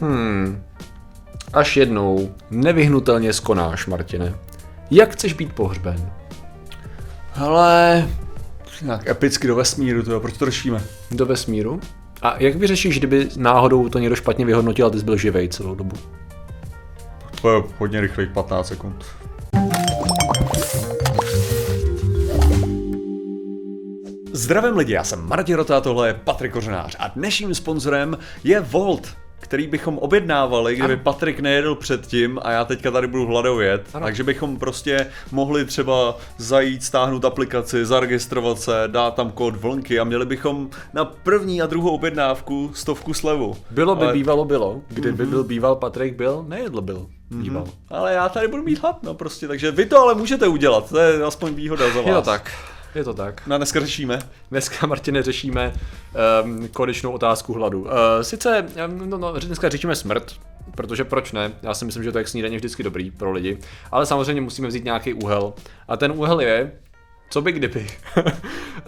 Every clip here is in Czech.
Hmm. Až jednou nevyhnutelně skonáš, Martine. Jak chceš být pohřben? Ale nějak epicky do vesmíru, to jo, proč to řešíme? Do vesmíru? A jak vyřešíš, kdyby náhodou to někdo špatně vyhodnotil a ty jsi byl živej celou dobu? To je hodně rychlých 15 sekund. Zdravím lidi, já jsem Martin Rota, tohle je Patrik Kořenář a dnešním sponzorem je Volt, který bychom objednávali, kdyby Patrik nejedl předtím a já teďka tady budu hladovět. Ano. Takže bychom prostě mohli třeba zajít, stáhnout aplikaci, zaregistrovat se, dát tam kód vlnky a měli bychom na první a druhou objednávku stovku slevu. Bylo by, Ale- bývalo, bylo. Kdyby byl býval, Patrik byl, nejedl byl. Býval. Ale já tady budu mít hlad, no prostě, takže vy to ale můžete udělat, to je aspoň výhoda za vás. Je to tak. Je to tak. No dneska řešíme. Dneska, Martine, řešíme um, konečnou otázku hladu. Uh, sice, um, no, no, dneska řešíme smrt, protože proč ne? Já si myslím, že to je snídaně vždycky dobrý pro lidi. Ale samozřejmě musíme vzít nějaký úhel. A ten úhel je, co by kdyby?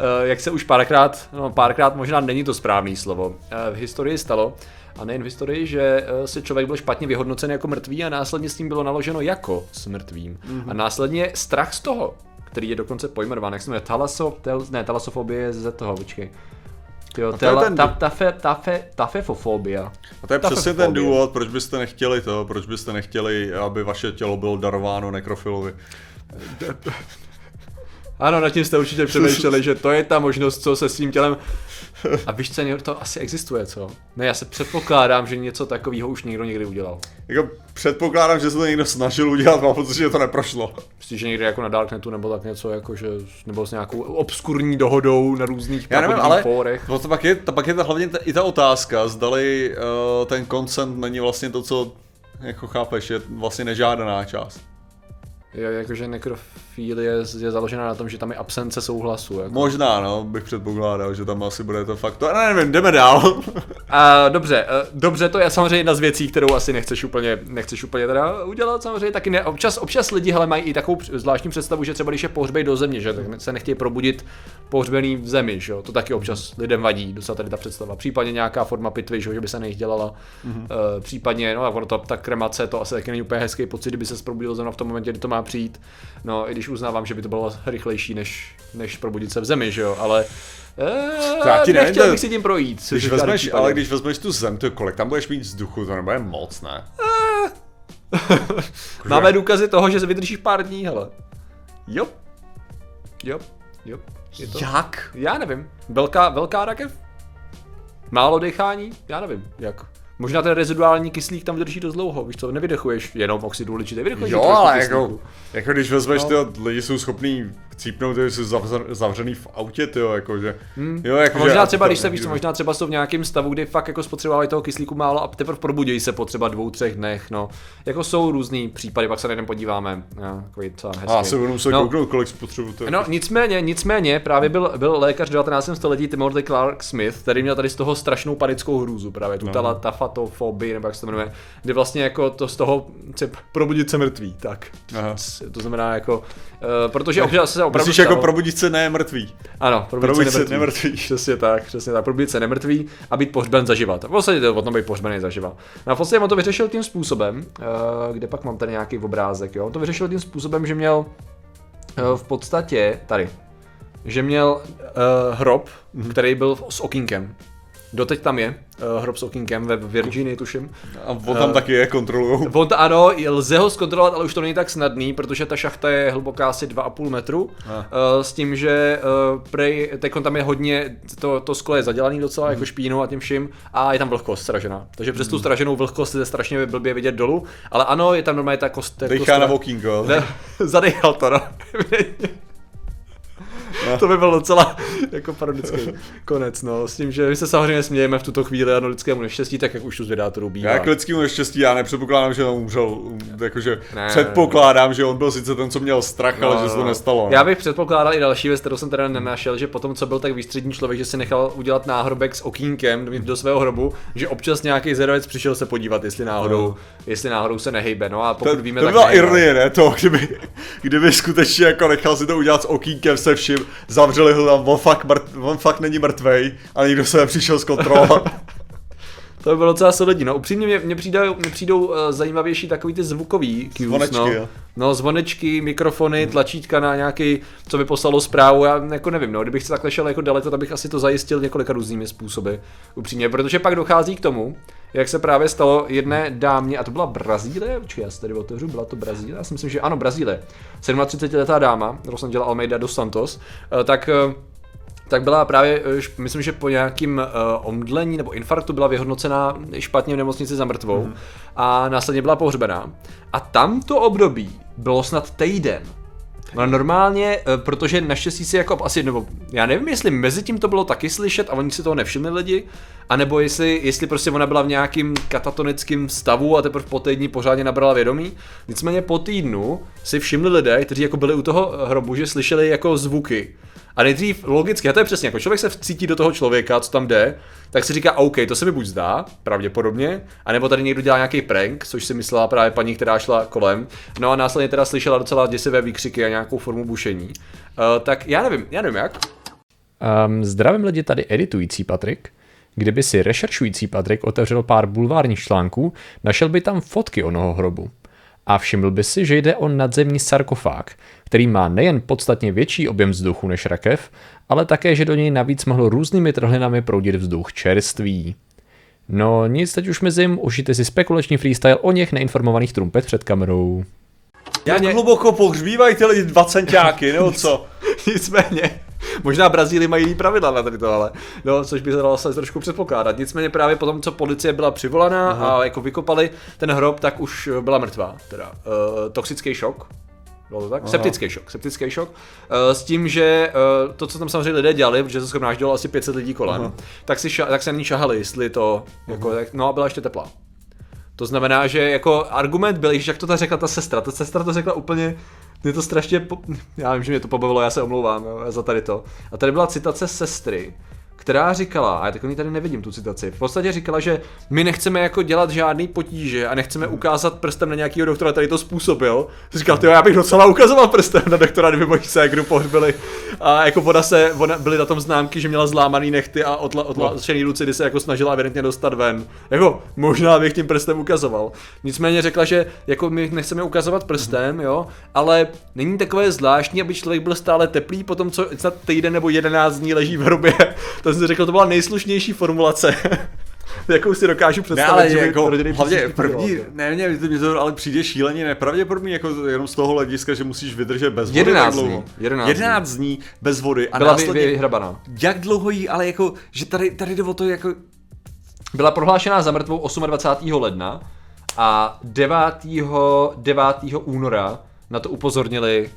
Eh, Jak se už párkrát, no párkrát možná není to správný slovo, eh, v historii stalo, a nejen v historii, že se člověk byl špatně vyhodnocen jako mrtvý a následně s ním bylo naloženo jako s mrtvým. Mm-hmm. A následně strach z toho, který je dokonce pojmenován, jak se jmenuje, talaso, tel, ne, talasofobie je ze toho, počkej. Jo, to tela, ten ta, tafe, tafe, tafefofobia. A to je Ta přesně ten důvod, proč byste nechtěli to, proč byste nechtěli, aby vaše tělo bylo darováno nekrofilovi. Ano, nad tím jste určitě přemýšleli, že to je ta možnost, co se s tím tělem... A víš co, to asi existuje, co? Ne, já se předpokládám, že něco takového už někdo někdy udělal. Jako předpokládám, že se to někdo snažil udělat, mám pocit, že to neprošlo. Prostě, že někde jako na Darknetu nebo tak něco, jako že, nebo s nějakou obskurní dohodou na různých Já nevím, ale fórech. to, to pak je, to pak je ta, hlavně ta, i ta otázka, zdali uh, ten consent není vlastně to, co jako chápeš, je vlastně nežádaná část. Je, jakože nekrofilie je, je založená na tom, že tam je absence souhlasu. Jako. Možná, no, bych předpokládal, že tam asi bude to fakt to. Ne, nevím, jdeme dál. A, dobře, eh, dobře, to je samozřejmě jedna z věcí, kterou asi nechceš úplně, nechceš úplně teda udělat, samozřejmě taky ne. Občas, občas lidi hele, mají i takovou zvláštní představu, že třeba když je pohřbej do země, že tak se nechtějí probudit pohřbený v zemi, že jo? to taky občas lidem vadí, docela tady ta představa. Případně nějaká forma pitvy, že, jo, že by se nejich dělala. Mm-hmm. Uh, případně, no a ono to, ta kremace, to asi taky není úplně hezký pocit, kdyby se probudil zrovna v tom momentě, kdy to má přijít. No, i když uznávám, že by to bylo rychlejší, než, než probudit se v zemi, že jo, ale To já ti nevím, nechtěl to- bych si tím projít. Když vezmeš, případě. ale když vezmeš tu zem, to kolik tam budeš mít vzduchu, to nebude moc, ne? Máme důkazy toho, že se vydržíš pár dní, hele. Jo. Jo. Jo. Je to... Jak? Já nevím. Velká, velká rakev? Málo dechání? Já nevím. Jak? Možná ten reziduální kyslík tam vydrží dost dlouho, víš co, nevydechuješ jenom oxid uhličitý, vydechuješ Jo, ale kyslíku. jako, jako když vezmeš, no. ty lidi jsou schopní chcípnout, že zavřen, zavřený v autě, ty jo, jakože. Hmm. Jo, jako, možná že- třeba, když se víš, co, možná třeba jsou v nějakém stavu, kdy fakt jako spotřebovávají toho kyslíku málo a teprve probudějí se po třeba dvou, třech dnech, no. Jako jsou různý případy, pak se na jeden podíváme. Jo, takový docela hezký. A já se budu muset No. no. kouknout, kolik spotřebuji. to je No jako- nicméně, nicméně, právě byl, byl lékař v 19. století Timothy Clark Smith, který měl tady z toho strašnou panickou hrůzu, právě tu no. tala, tafatofobii, nebo jak se to jmenuje, kdy vlastně jako to z toho chce probudit se mrtvý, tak. Aha. To znamená jako, uh, protože občas se opravdu Myslíš jako stalo- probudit se ne mrtvý. ano, probudit, probudit se se nemrtvý. nemrtvý. Přesně tak, přesně tak. Probudit se nemrtvý a být pohřben zaživa. V podstatě to o tom být pohřbený zaživa. No a v podstatě on to vyřešil tím způsobem, uh, kde pak mám tady nějaký obrázek, jo. On to vyřešil tím způsobem, že měl uh, v podstatě tady, že měl uh, hrob, mm-hmm. který byl s okýnkem. Doteď tam je uh, hrob s okýnkem ve Virginii, tuším. A on tam taky je, kontrolujou. On to, ano, lze ho zkontrolovat, ale už to není tak snadný, protože ta šachta je hluboká asi 2,5 metru. Ah. Uh, s tím, že uh, prej, teď tam je hodně, to, to sklo je zadělaný docela, Mhm. jako špínou a tím vším, a je tam vlhkost stražená. Takže přes tu straženou vlhkost je strašně blbě vidět dolů, ale ano, je tam normálně ta kost. ta Dejchá na ne, zadechal to, no. to by byl docela jako parodický konec, no. S tím, že my se samozřejmě smějeme v tuto chvíli ano lidskému neštěstí, tak jak už tu z vědátorů bývá. Já k lidskému neštěstí, já nepředpokládám, že on umřel, jakože Ne. předpokládám, že on byl sice ten, co měl strach, ale že se to nestalo. no. Já bych předpokládal i další věc, kterou jsem teda nenašel, že potom, co byl tak výstřední člověk, že si nechal udělat náhrobek s okýnkem do, do svého hrobu, že občas nějaký zedovec přišel se podívat, jestli náhodou, No. jestli náhodou se nehejbe. No a pokud To, víme, to tak byla nehejbe. ironie, ne? To, kdyby, kdyby skutečně jako nechal si to udělat s okýnkem se vším, zavřeli ho tam, on fakt, mrt, on fakt není mrtvej a nikdo se nepřišel zkontrolovat. To by bylo docela solidní. No upřímně mě, mě, přijdou, mě přijdou uh, zajímavější takový ty zvukový cues, Zvonečky, no. jo. no. zvonečky, mikrofony, tlačítka na nějaký, co by poslalo zprávu, já jako nevím, no, kdybych se takhle šel jako daleko, tak bych asi to zajistil několika různými způsoby, upřímně, protože pak dochází k tomu, jak se právě stalo jedné dámě, a to byla Brazílie, počkej, já si tady otevřu, byla to Brazílie, já si myslím, že ano, Brazílie, 37-letá dáma, kterou jsem dělal Almeida dos Santos, eh, tak eh, tak byla právě, eh, myslím, že po nějakým uh, omdlení nebo infarktu byla vyhodnocena špatně v nemocnici za mrtvou mm. a následně byla pohřbená. A tam to období bylo snad týden. No normálně, eh, protože naštěstí si jako asi, nebo já nevím, jestli mezi tím to bylo taky slyšet a oni si toho nevšimli lidi, anebo jestli, jestli prostě ona byla v nějakým katatonickém stavu a teprve po týdni pořádně nabrala vědomí. Nicméně po týdnu si všimli lidé, kteří jako byli u toho hrobu, že slyšeli jako zvuky. A nejdřív logicky, a to je přesně, jako člověk se vcítí do toho člověka, co tam jde, tak si říká, OK, to se mi buď zdá, pravděpodobně, anebo tady někdo dělá nějaký prank, což si myslela právě paní, která šla kolem, no a následně teda slyšela docela děsivé výkřiky a nějakou formu bušení. Uh, tak já nevím, já nevím jak. Um, zdravím lidi tady editující Patrik. Kdyby si rešeršující Patrik otevřel pár bulvárních článků, našel by tam fotky onoho hrobu. A všiml by si, že jde o nadzemní sarkofág, který má nejen podstatně větší objem vzduchu než rakev, ale také, že do něj navíc mohl různými trhlinami proudit vzduch čerstvý. No nic, teď už mezi jim užijte si spekulační freestyle o něch neinformovaných trumpet před kamerou. Jak hluboko pohřbívají ty lidi 20 nebo co? Nicméně, možná Brazílii mají pravidla na tady to, ale no, což by se dalo se trošku předpokládat. Nicméně právě potom, co policie byla přivolaná Aha. a jako vykopali ten hrob, tak už byla mrtvá. Teda uh, toxický šok. Bylo to tak? Aha. Septický šok, septický šok. Uh, s tím, že uh, to, co tam samozřejmě lidé dělali, protože se schromáždilo asi 500 lidí kolem, Aha. tak, si ša- tak se na ní šahali, jestli to, jako, tak, no a byla ještě teplá. To znamená, že jako argument byl, že jak to ta řekla ta sestra, ta sestra to řekla úplně, mě to strašně, po... já vím, že mě to pobavilo, já se omlouvám jo, za tady to. A tady byla citace sestry, která říkala, a já takový tady nevidím tu citaci, v podstatě říkala, že my nechceme jako dělat žádný potíže a nechceme ukázat prstem na nějakého doktora, který to způsobil. Říkal, jo, já bych docela ukazoval prstem na doktora, kdyby moji ségru pohřbili. A jako ona se, ona, byly na tom známky, že měla zlámaný nechty a otla, otlačený ruce, kdy se jako snažila evidentně dostat ven. Jako, možná bych tím prstem ukazoval. Nicméně řekla, že jako my nechceme ukazovat prstem, jo, ale není takové zvláštní, aby člověk byl stále teplý po tom, co snad týden nebo 11 dní leží v hrobě. To jsem si řekl, to byla nejslušnější formulace. jakou si dokážu Ne, představit, ale že jako, rodinný hlavně první, ne, ne, mě to, mě to ale přijde šíleně nepravděpodobný, jako jenom z toho hlediska, že musíš vydržet bez vody 11 tak dlouho. dní, 11 11 dní bez vody a Byla vy, následně, vyhrabaná. jak dlouho jí, ale jako, že tady, tady jde o to jako, Byla prohlášená za mrtvou 28. ledna a 9. 9. února na to upozornili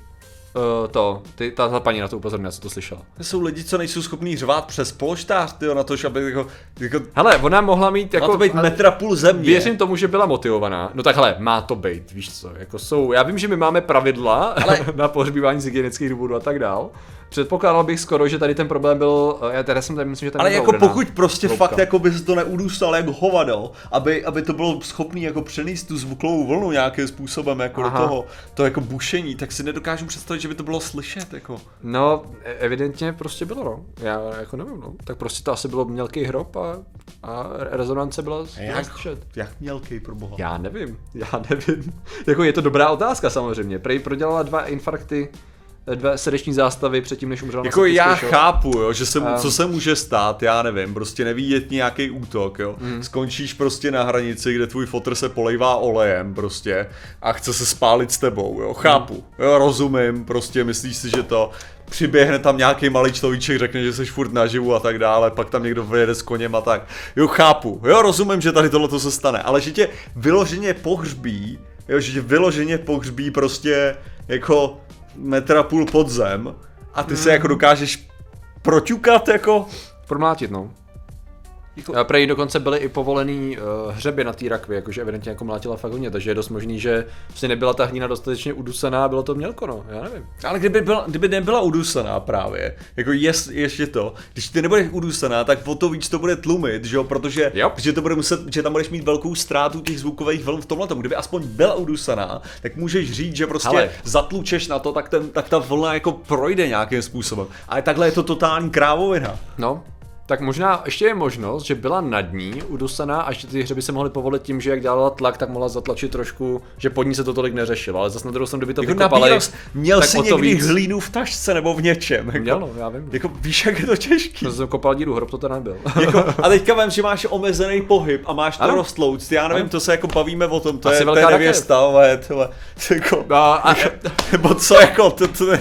uh, to, ty, ta, ta paní na to upozornila, co to slyšela. jsou lidi, co nejsou schopní řvát přes polštář, tyjo, na to, že aby jako, jako Hele, ona mohla mít jako, jako... má to být metra půl země. Věřím tomu, že byla motivovaná. No tak hele, má to být, víš co, jako jsou, já vím, že my máme pravidla Ale... na pohřbívání z hygienických důvodů a tak dál. Předpokládal bych skoro, že tady ten problém byl, eh, já teda jsem tady myslím, že tam Ale jako udaná pokud prostě hloubka. fakt jako by se to neudůstal jak hovado, aby, aby to bylo schopný jako přenést tu zvukovou vlnu nějakým způsobem jako Aha. do toho, to jako bušení, tak si nedokážu představit, že by to bylo slyšet jako. No, e- evidentně prostě bylo, no. Já jako nevím, no. Tak prostě to asi bylo mělký hrob a, a rezonance byla, Jak, slyšet. jak mělkej pro boha. Já nevím, já nevím. jako je to dobrá otázka samozřejmě. Prej prodělala dva infarkty, eh, dva srdeční zástavy předtím, než umřela na Jako já šok. chápu, jo, že se, Um. co se může stát, já nevím, prostě nevíjet nějaký útok, jo. Mhm. Skončíš prostě na hranici, kde tvůj fotr se polejvá olejem prostě a chce se spálit s tebou, jo, chápu, Mhm. jo, rozumím, prostě myslíš si, že to přiběhne tam nějaký malý človíček, řekne, že jsi furt naživu a tak dále, pak tam někdo vyjede s koněm a tak. Jo, chápu, jo, rozumím, že tady tohle se stane, ale že tě vyloženě pohřbí, jo, že tě vyloženě pohřbí prostě jako metra půl pod zem a ty se Mhm. jako dokážeš proťukat jako... Promlátit, no. Jako- A prej dokonce byly i povolený uh, hřeby na té rakvi, jakože evidentně jako mlátila fakt hodně, takže je dost možný, že si nebyla ta hlína dostatečně udusaná a bylo to mělko, no, já nevím. Ale kdyby, byla, kdyby nebyla udusaná právě, jako jest, ještě to, když ty nebudeš udusaná, tak o to víc to bude tlumit, že jo, protože, Jo. protože to bude muset, že tam budeš mít velkou ztrátu těch zvukových vln v tomhle tomu. Kdyby aspoň byla udusaná, tak můžeš říct, že prostě Hele. zatlučeš na to, tak, ten, tak ta vlna jako projde nějakým způsobem. Ale takhle je to totální krávovina. No, tak možná ještě je možnost, že byla nad ní udusaná a že ty hřeby se mohly povolit tím, že jak dělala tlak, tak mohla zatlačit trošku, že pod ní se to tolik neřešilo, ale zase na druhou stranu, kdyby to Jako vykopali, nabíral, měl tak to někdy víc. hlínu v tašce nebo v něčem. Jako, Měl, no, já vím. Jako víš, jak je to těžký. To jsem kopal díru, hrob to teda nebyl. Jako, a teďka vím, že máš omezený pohyb a máš to Ano. rostlouc. Já nevím, Ano. to se jako bavíme o tom, to Asi je, to velká je rakev. nevěsta, ale tohle, jako, A, a, nebo co jako, to, to je,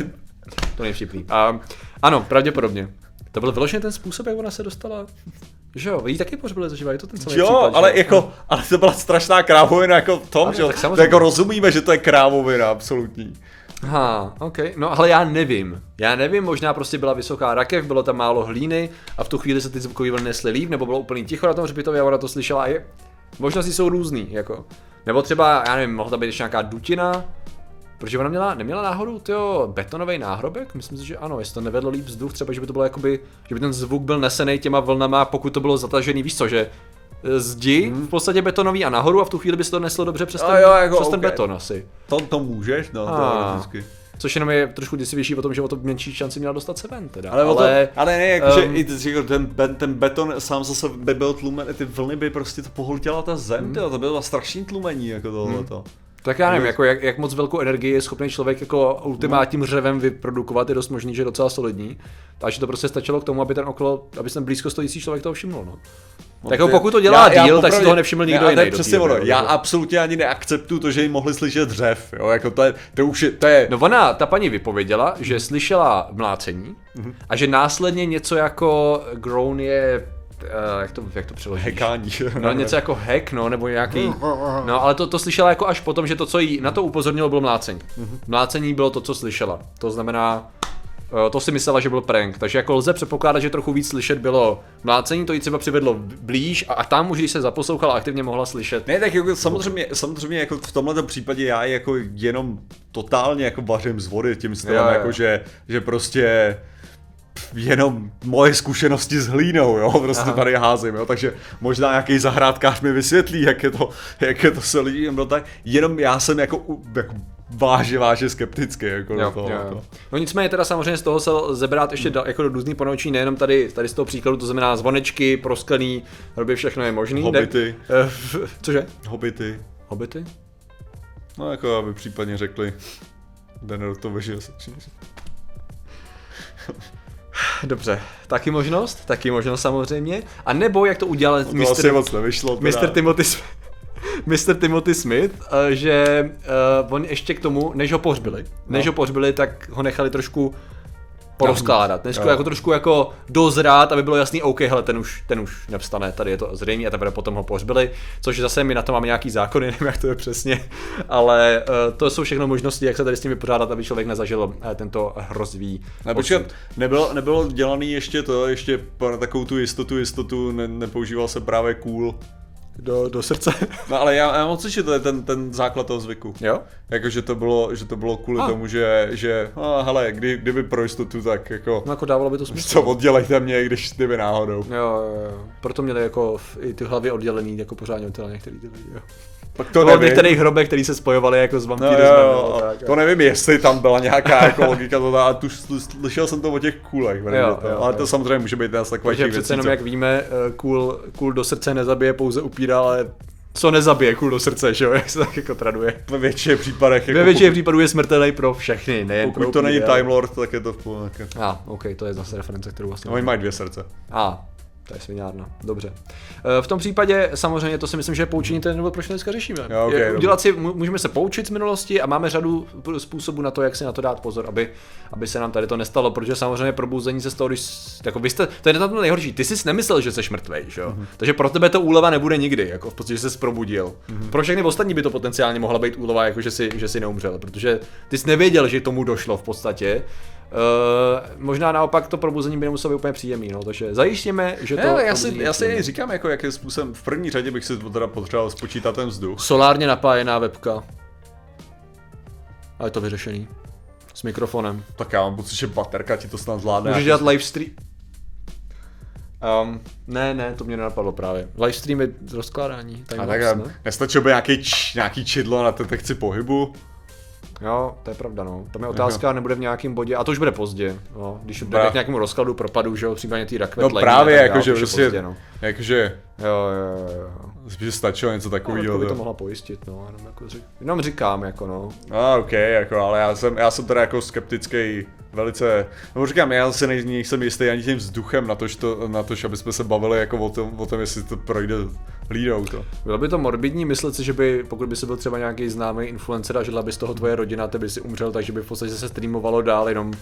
to nejvtipný. A, ano, pravděpodobně. To byl vyloženě ten způsob, jak ona se dostala. Že jo, jí taky pohřbili zažívat, je to ten celý jo, případ, ale že? jako, ale to byla strašná krávovina jako v tom, Ano, že jo, tak to samozřejmě. jako rozumíme, že to je krávovina, absolutní. Ha, ok. No ale já nevím. Já nevím, možná prostě byla vysoká rakev, bylo tam málo hlíny a v tu chvíli se ty zvukové vlny nesly líp, nebo bylo úplně ticho na tom hřbitově a ona to slyšela a je. Možnosti jsou různý, jako. Nebo třeba, já nevím, mohla tam být ještě nějaká dutina, protože ona měla, neměla náhodou tyjo, betonový náhrobek? Myslím si, že ano, jestli to nevedlo líp vzduch, třeba, že by to bylo jakoby, že by ten zvuk byl nesený těma vlnama, pokud to bylo zatažený, víš co, že e, zdi v podstatě betonový a nahoru a v tu chvíli by se to neslo dobře přes ten, A jo, jako přes ten ok. beton asi. To, to můžeš, no, A. teoreticky. Což jenom je trošku děsivější o tom, že o to menší šanci měla dostat se ven teda. Ale, ale, to, ale ne, jakože ehm, um, i ty, jako ten, ten beton sám zase by byl tlumen, ty vlny by prostě to pohltila ta zem, Hmm. mm. to bylo strašný tlumení, jako tohleto. Tak já nevím, jako jak, jak moc velkou energii je schopný člověk jako ultimátním řevem vyprodukovat, je dost možný, že je docela solidní. Takže to prostě stačilo k tomu, aby ten okolo, aby ten blízko stojící člověk toho všiml. No. tak jako ty- pokud to dělá já- já díl, tak si popravdě- toho nevšiml nikdo já, jiný. Do přesně ono, já takže- absolutně ani neakceptuju to, že jim mohli slyšet dřev, jo, jako to je, to už je, to je, No ona, ta paní vypověděla, že slyšela mlácení a že následně něco jako groan je, uh, jak to, jak to přeložíš? hekání. No něco jako hack, no, nebo nějaký, no ale to, to slyšela jako až potom, že to, co jí na to upozornilo, bylo mlácení. Mlácení bylo to, co slyšela. To znamená, eh, to si myslela, že byl prank, takže jako lze předpokládat, že trochu víc slyšet bylo mlácení, to jí třeba přivedlo blíž a, a tam už, když se zaposlouchala, aktivně mohla slyšet. Ne, tak jako samozřejmě, samozřejmě jako v tomhle případě já jako jenom totálně jako vařím z vody tím stylem, Jo, jo. jako že, že prostě jenom moje zkušenosti s hlínou, jo, prostě Aha. Tady házím, jo, takže možná nějaký zahrádkář mi vysvětlí, jak je to, jak je to se lidí, no tak jenom já jsem jako, jako váže, váže skeptický, jako do Jo, toho, jo, jako. No nicméně teda samozřejmě z toho se lze brát ještě da, jako do různý ponaučení, nejenom tady, tady z toho příkladu, to znamená zvonečky, prosklený, hroby, všechno je možný. Hobity. Ne, eh, cože? Hobity, Hobity? no jako aby případně řekli, Denner to vyžil. Dobře, taky možnost, taky možnost samozřejmě. A nebo jak to udělal To asi Mr. moc nevyšlo. teda. Timothy Smith, Mr. Timothy Smith, eh, že uh, on ještě k tomu, než ho pohřbili, než No. ho pohřbili, tak ho nechali trošku porozkládat. Než jako trošku jako dozrát, aby bylo jasný, OK, hele, ten už, ten už nevstane, tady je to zřejmě a teprve potom ho pohřbili, což zase my na to máme nějaký zákony, nevím, jak to je přesně, ale uh, to jsou všechno možnosti, jak se tady s tím vypořádat, aby člověk nezažil uh, tento hrozivý Ne, počkat, nebylo, nebylo dělaný ještě to, ještě pro takovou tu jistotu, jistotu, ne, nepoužíval se právě cool. Do, do srdce. No ale já, já mám pocit, že to je ten, ten základ toho zvyku. jo? Jako, že to bylo, že to bylo kvůli A. tomu, že, že a, hele, kdy, kdyby pro jistotu, tak jako, No jako dávalo by to smysl. co oddělejte mě, když kdyby náhodou. Jo, jo, jo. Proto měli jako v- i ty hlavy oddělený jako pořádně od některý ty lidi, jo. Tak To nevím. některých hrobek, který se spojovaly jako s No, vampírismem. jo, jo, tak, to nevím, jestli tam byla nějaká jako logika, to a tu sl- slyšel jsem to o těch kůlech, Jo, jo, jo, ale jo. to samozřejmě může být nás taková Takže přece jenom, jak víme, eh, kůl, kůl do srdce nezabije pouze upíra, ale co nezabije kůl do srdce, že jo, jak se tak jako traduje. ve většině případech, jako Ve většině případů je smrtelný pro všechny, nejen pokud, pro pokud to není Time Lord, tak je to v pohodě. A, ah, OK, to je zase reference, kterou vlastně... Oni mají dvě srdce. A, to je svinárna, dobře. Eh, V tom případě samozřejmě to si myslím, že je poučení ten důvod, proč to dneska řešíme. Jo, ok, Je udělat si, můžeme se poučit z minulosti a máme řadu způsobů na to, jak si na to dát pozor, aby, aby se nám tady to nestalo, protože samozřejmě probuzení se z toho, když, jako vy jste, to je na tom nejhorší, ty jsi nemyslel, že jsi mrtvej, že jo? Mhm. Takže pro tebe to úleva nebude nikdy, jako v podstatě, že jsi probudil. Mhm. Pro všechny ostatní by to potenciálně mohla být úleva, jako že jsi, že jsi neumřel, protože ty jsi nevěděl, že tomu došlo v podstatě. Uh, možná naopak to probuzení by nemuselo být úplně příjemný, no, takže zajistíme, že to já si, já si říkám, jako jakým způsobem, v první řadě bych si to teda potřeboval spočítat ten vzduch. Solárně napájená webka. A je to vyřešený. S mikrofonem. Tak já mám pocit, že baterka ti to snad zvládne. Můžeš dělat live stream. Um, ne, ne, to mě nenapadlo právě. Live stream je rozkládání. A time tak ne? nestačilo by nějaký, č, nějaký čidlo na detekci pohybu? Jo, to je pravda, no. Tam je otázka, nebude v nějakém bodě, a to už bude pozdě, no. Když dojde k nějakému rozkladu, propadu, že jo, případně ty rakve No tlení právě, jakože to už je prostě, pozdě, no. jakože, Jo, jo, jo, jo. spíš stačilo něco No, jako takového. by to mohla pojistit, no, jenom, jako řek, jenom říkám, jako no. A ok, jako, ale já jsem, já jsem teda jako skeptický velice, nebo říkám, já se nej, nejsem jistý ani tím vzduchem na to, to, na to, aby jsme se bavili jako o tom, o tom jestli to projde hlídou to. Bylo by to morbidní myslet si, že by, pokud by si byl třeba nějaký známý influencer a žila by z toho tvoje rodina, ty by si umřel, takže by v podstatě se streamovalo dál jenom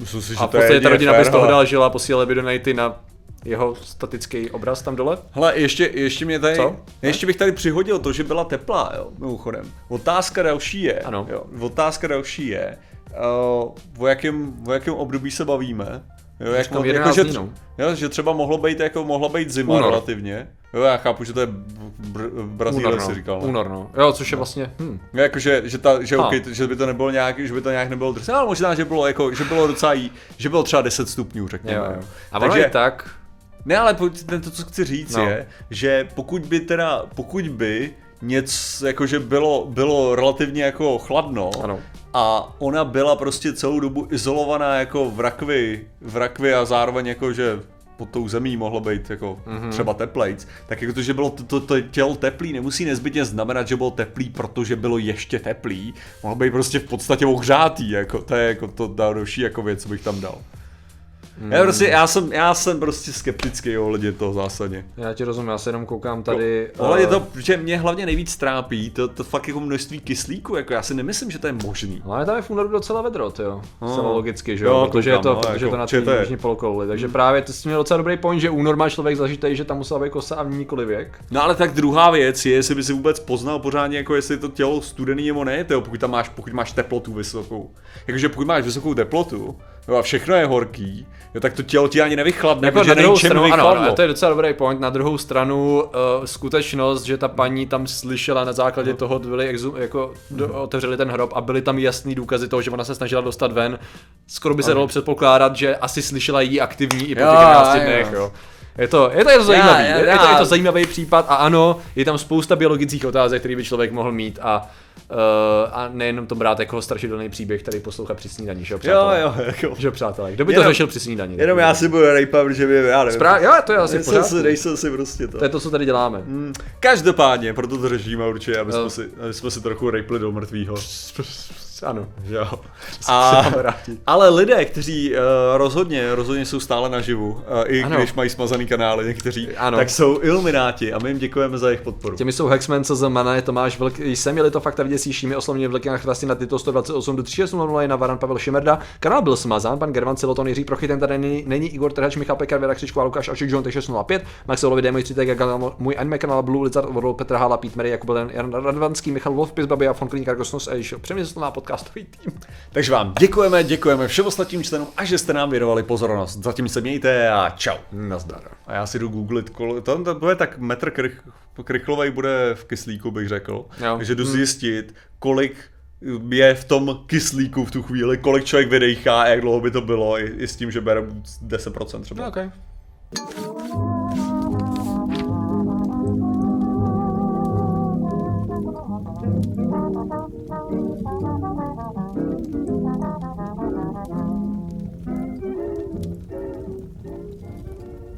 Myslím si, že a v to je podstatě ta rodina by z toho dál žila, posílali by donaty na jeho statický obraz tam dole. Hele, ještě, ještě mě tady, Co? ještě bych tady přihodil to, že byla teplá, jo, mimochodem. Otázka další je, Ano. jo, otázka další je, uh, o, jakém, o jakém období se bavíme. Jo, jak, 11 jako, že, no. jo, že třeba mohlo být, jako, mohla být zima Únor. relativně. Jo, já chápu, že to je v, br- v Brazílii, Únor, si no. říkal. ne? Únor, no. Jo, což je vlastně, hm. Jo, Jako, že, že, ta, že, okay, že, by to nebylo nějak, že by to nějak nebylo drsné, ale možná, že bylo, jako, že bylo docela, jí- že bylo třeba 10 stupňů, řekněme. Jo, jo. A Takže, je tak, ne, ale to, co chci říct, No. no. je, že pokud by teda, pokud by něco, jakože bylo, bylo relativně jako chladno Ano. a ona byla prostě celou dobu izolovaná jako v rakvi, v rakvi a zároveň jako, že pod tou zemí mohlo být jako Mhm. mm-hmm. třeba teplejc, tak jako to, že bylo to, to, to tělo teplý, nemusí nezbytně znamenat, že bylo teplý, protože bylo ještě teplý, mohlo být prostě v podstatě ohřátý, jako to je jako to další jako věc, co bych tam dal. Mm. Já, prostě, já, jsem, já jsem prostě skeptický ohledně toho zásadně. já ti rozumím, já se jenom koukám tady. Ohledně eh, to, že mě hlavně nejvíc trápí, to, to fakt jako množství kyslíku, jako já si nemyslím, že to je možný. No, ale tam je v únoru docela vedro, jo. No. Zcela logicky, že Jo, jo, protože je koukám, to, no, protože jako, je to na té to je- jižní polokouli. Takže právě ty jsi měl docela dobrý point, že únor má člověk zažitý, že tam musela být kosa a nikoli věk. No ale tak druhá věc je, jestli by si vůbec poznal pořádně, jako jestli je to tělo studený nebo ne, tyjo, pokud tam máš, pokud máš teplotu vysokou. Jakože pokud máš vysokou teplotu, jo, a všechno je horký, jo, tak to tělo ti ani nevychladne, Jako protože na druhou stranu, ano, vychladlo. ano, to je docela dobrý point. Na druhou stranu, uh, skutečnost, že ta paní tam slyšela na základě toho, byli exu, jako do, otevřeli ten hrob a byly tam jasný důkazy toho, že ona se snažila dostat ven. Skoro by se dalo předpokládat, že asi slyšela jí aktivní i po těch Jo, 11 jo. dnech, jo. Je to, je to, je to zajímavý, já- je, je, to, je já- to zajímavý případ a ano, je tam spousta biologických otázek, které by člověk mohl mít a, uh, a nejenom to brát jako strašidelný příběh, který poslouchá při snídaní, že jo, Jo, přátelé? jo, jako. Že jo, přátelé, kdo by to Jenom- řešil při snídaní? Jenom já si budu rejpat, protože by, já nevím. Sprá- jo, to je asi nejsem si, nejsem si prostě to. To je to, co tady děláme. Mm, Každopádně, proto to řešíme určitě, aby jsme, Jo. si, aby jsme si trochu rejpli do mrtvýho. Ano. Jo. A, ale lidé, kteří uh, rozhodně, rozhodně jsou stále naživu, uh, i Ano. když mají smazaný kanály někteří, Ano. tak jsou ilumináti a my jim děkujeme za jejich podporu. Těmi jsou Hexman, co Mana, je Tomáš Vlk, jsem jeli to fakt a vidět šími oslovně vlky na chvasti na tyto 128 do 3600 na Varan Pavel Šimerda. Kanál byl smazán, pan Gervan Siloton, Jiří Prochy, ten tady není, není Igor Trhač, Michal Pekar, Věra Křičko a Lukáš Ašik, John 605, Max Olovi, Demo 30, kanál, můj anime kanál Blue Lizard, Petr Hala, Pete Mary, Jakub Jan Radvanský, Michal Wolf, Pizbaby a Fon Kliník, Kosnos a ještě přemyslená podcastový tým. Takže vám děkujeme, děkujeme všem ostatním členům a že jste nám věnovali pozornost. Zatím se mějte a čau. Nazdar. A já si jdu googlit, kol... to, to bude tak metr krych, krychlovej bude v kyslíku, bych řekl. Jo. Takže jdu zjistit, kolik je v tom kyslíku v tu chvíli, kolik člověk vydechá a jak dlouho by to bylo, i, i s tím, že bere 10% třeba. Okay.